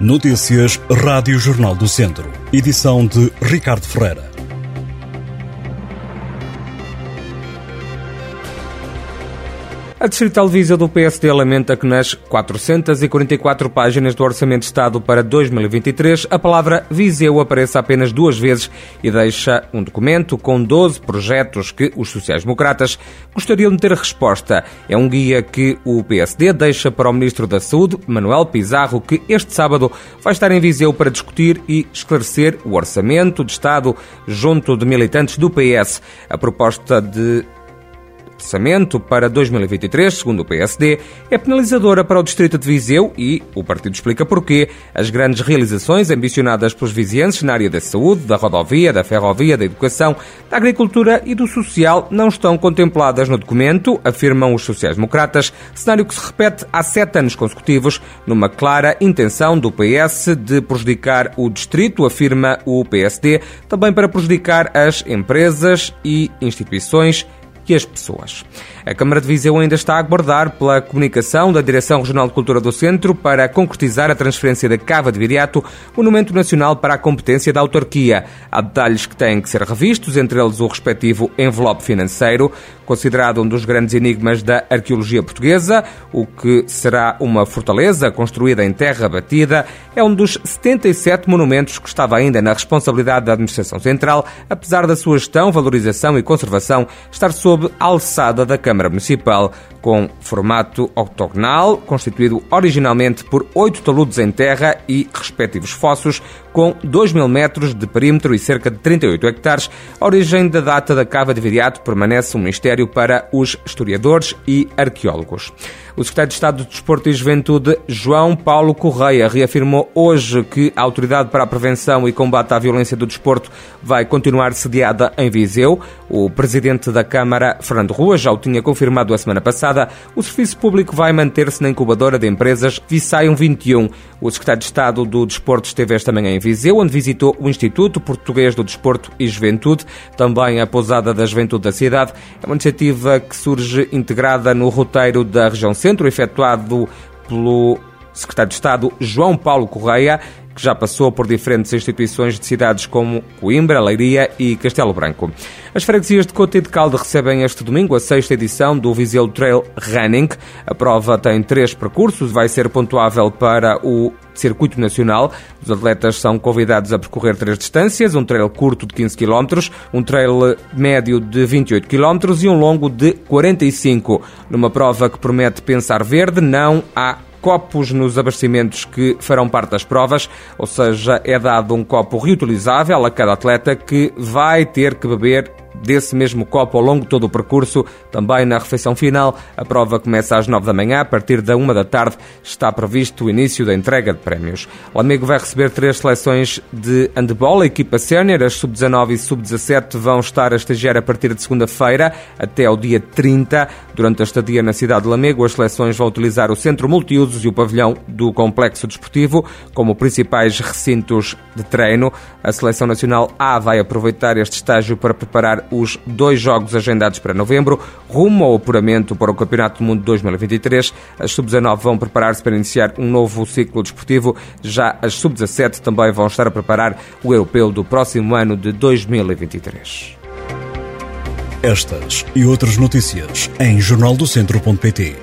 Notícias Rádio Jornal do Centro. Edição de Ricardo Ferreira. A Distrital Visa do PSD lamenta que nas 444 páginas do Orçamento de Estado para 2023 a palavra Viseu apareça apenas duas vezes e deixa um documento com 12 projetos que os sociais-democratas gostariam de ter resposta. É um guia que o PSD deixa para o Ministro da Saúde, Manuel Pizarro, que este sábado vai estar em Viseu para discutir e esclarecer o Orçamento de Estado junto de militantes do PS. A proposta de orçamento para 2023, segundo o PSD, é penalizadora para o Distrito de Viseu e o partido explica porquê. As grandes realizações ambicionadas pelos vizienses na área da saúde, da rodovia, da ferrovia, da educação, da agricultura e do social não estão contempladas no documento, afirmam os sociais-democratas, cenário que se repete há sete anos consecutivos, numa clara intenção do PS de prejudicar o Distrito, afirma o PSD, também para prejudicar as empresas e instituições as pessoas. A Câmara de Viseu ainda está a aguardar pela comunicação da Direção Regional de Cultura do Centro para concretizar a transferência da Cava de Viriato, monumento nacional para a competência da autarquia. Há detalhes que têm que ser revistos, entre eles o respectivo envelope financeiro, considerado um dos grandes enigmas da arqueologia portuguesa, o que será uma fortaleza construída em terra batida, é um dos 77 monumentos que estava ainda na responsabilidade da Administração Central, apesar da sua gestão, valorização e conservação estar sob a alçada da Câmara Municipal, com formato octogonal, constituído originalmente por oito taludes em terra e respectivos fossos, com 2 mil metros de perímetro e cerca de 38 hectares. A origem da data da cava de Viriato permanece um mistério para os historiadores e arqueólogos. O secretário de Estado do Desporto e Juventude, João Paulo Correia, reafirmou hoje que a Autoridade para a Prevenção e Combate à Violência do Desporto vai continuar sediada em Viseu. O presidente da Câmara, Fernando Rua, já o tinha confirmado a semana passada. O serviço público vai manter-se na incubadora de empresas Visaium 21. O secretário de Estado do Desporto esteve esta manhã em Viseu, onde visitou o Instituto Português do Desporto e Juventude, também a Pousada da Juventude da cidade. É uma iniciativa que surge integrada no roteiro da região centro efetuado pelo secretário de Estado João Paulo Correia, que já passou por diferentes instituições de cidades como Coimbra, Leiria e Castelo Branco. As freguesias de Cota e de Calde recebem este domingo a sexta edição do Viseu Trail Running. A prova tem três percursos, vai ser pontuável para o circuito nacional. Os atletas são convidados a percorrer três distâncias, um trail curto de 15 km, um trail médio de 28 km e um longo de 45. Numa prova que promete pensar verde, não há copos nos abastecimentos que farão parte das provas, ou seja, é dado um copo reutilizável a cada atleta que vai ter que beber desse mesmo copo ao longo de todo o percurso, também na refeição final. A prova começa às 9 da manhã, a partir da 1 da tarde está previsto o início da entrega de prémios. O amigo vai receber três seleções de handball, a equipa sénior, as sub-19 e sub-17 vão estar a estagiar a partir de segunda-feira até ao dia 30. Durante a estadia na cidade de Lamego, as seleções vão utilizar o centro multiusos e o pavilhão do complexo desportivo como principais recintos de treino. A seleção nacional A vai aproveitar este estágio para preparar os dois jogos agendados para novembro, rumo ao apuramento para o Campeonato do Mundo 2023. As sub-19 vão preparar-se para iniciar um novo ciclo desportivo. Já as sub-17 também vão estar a preparar o europeu do próximo ano de 2023. Estas e outras notícias em jornaldocentro.pt.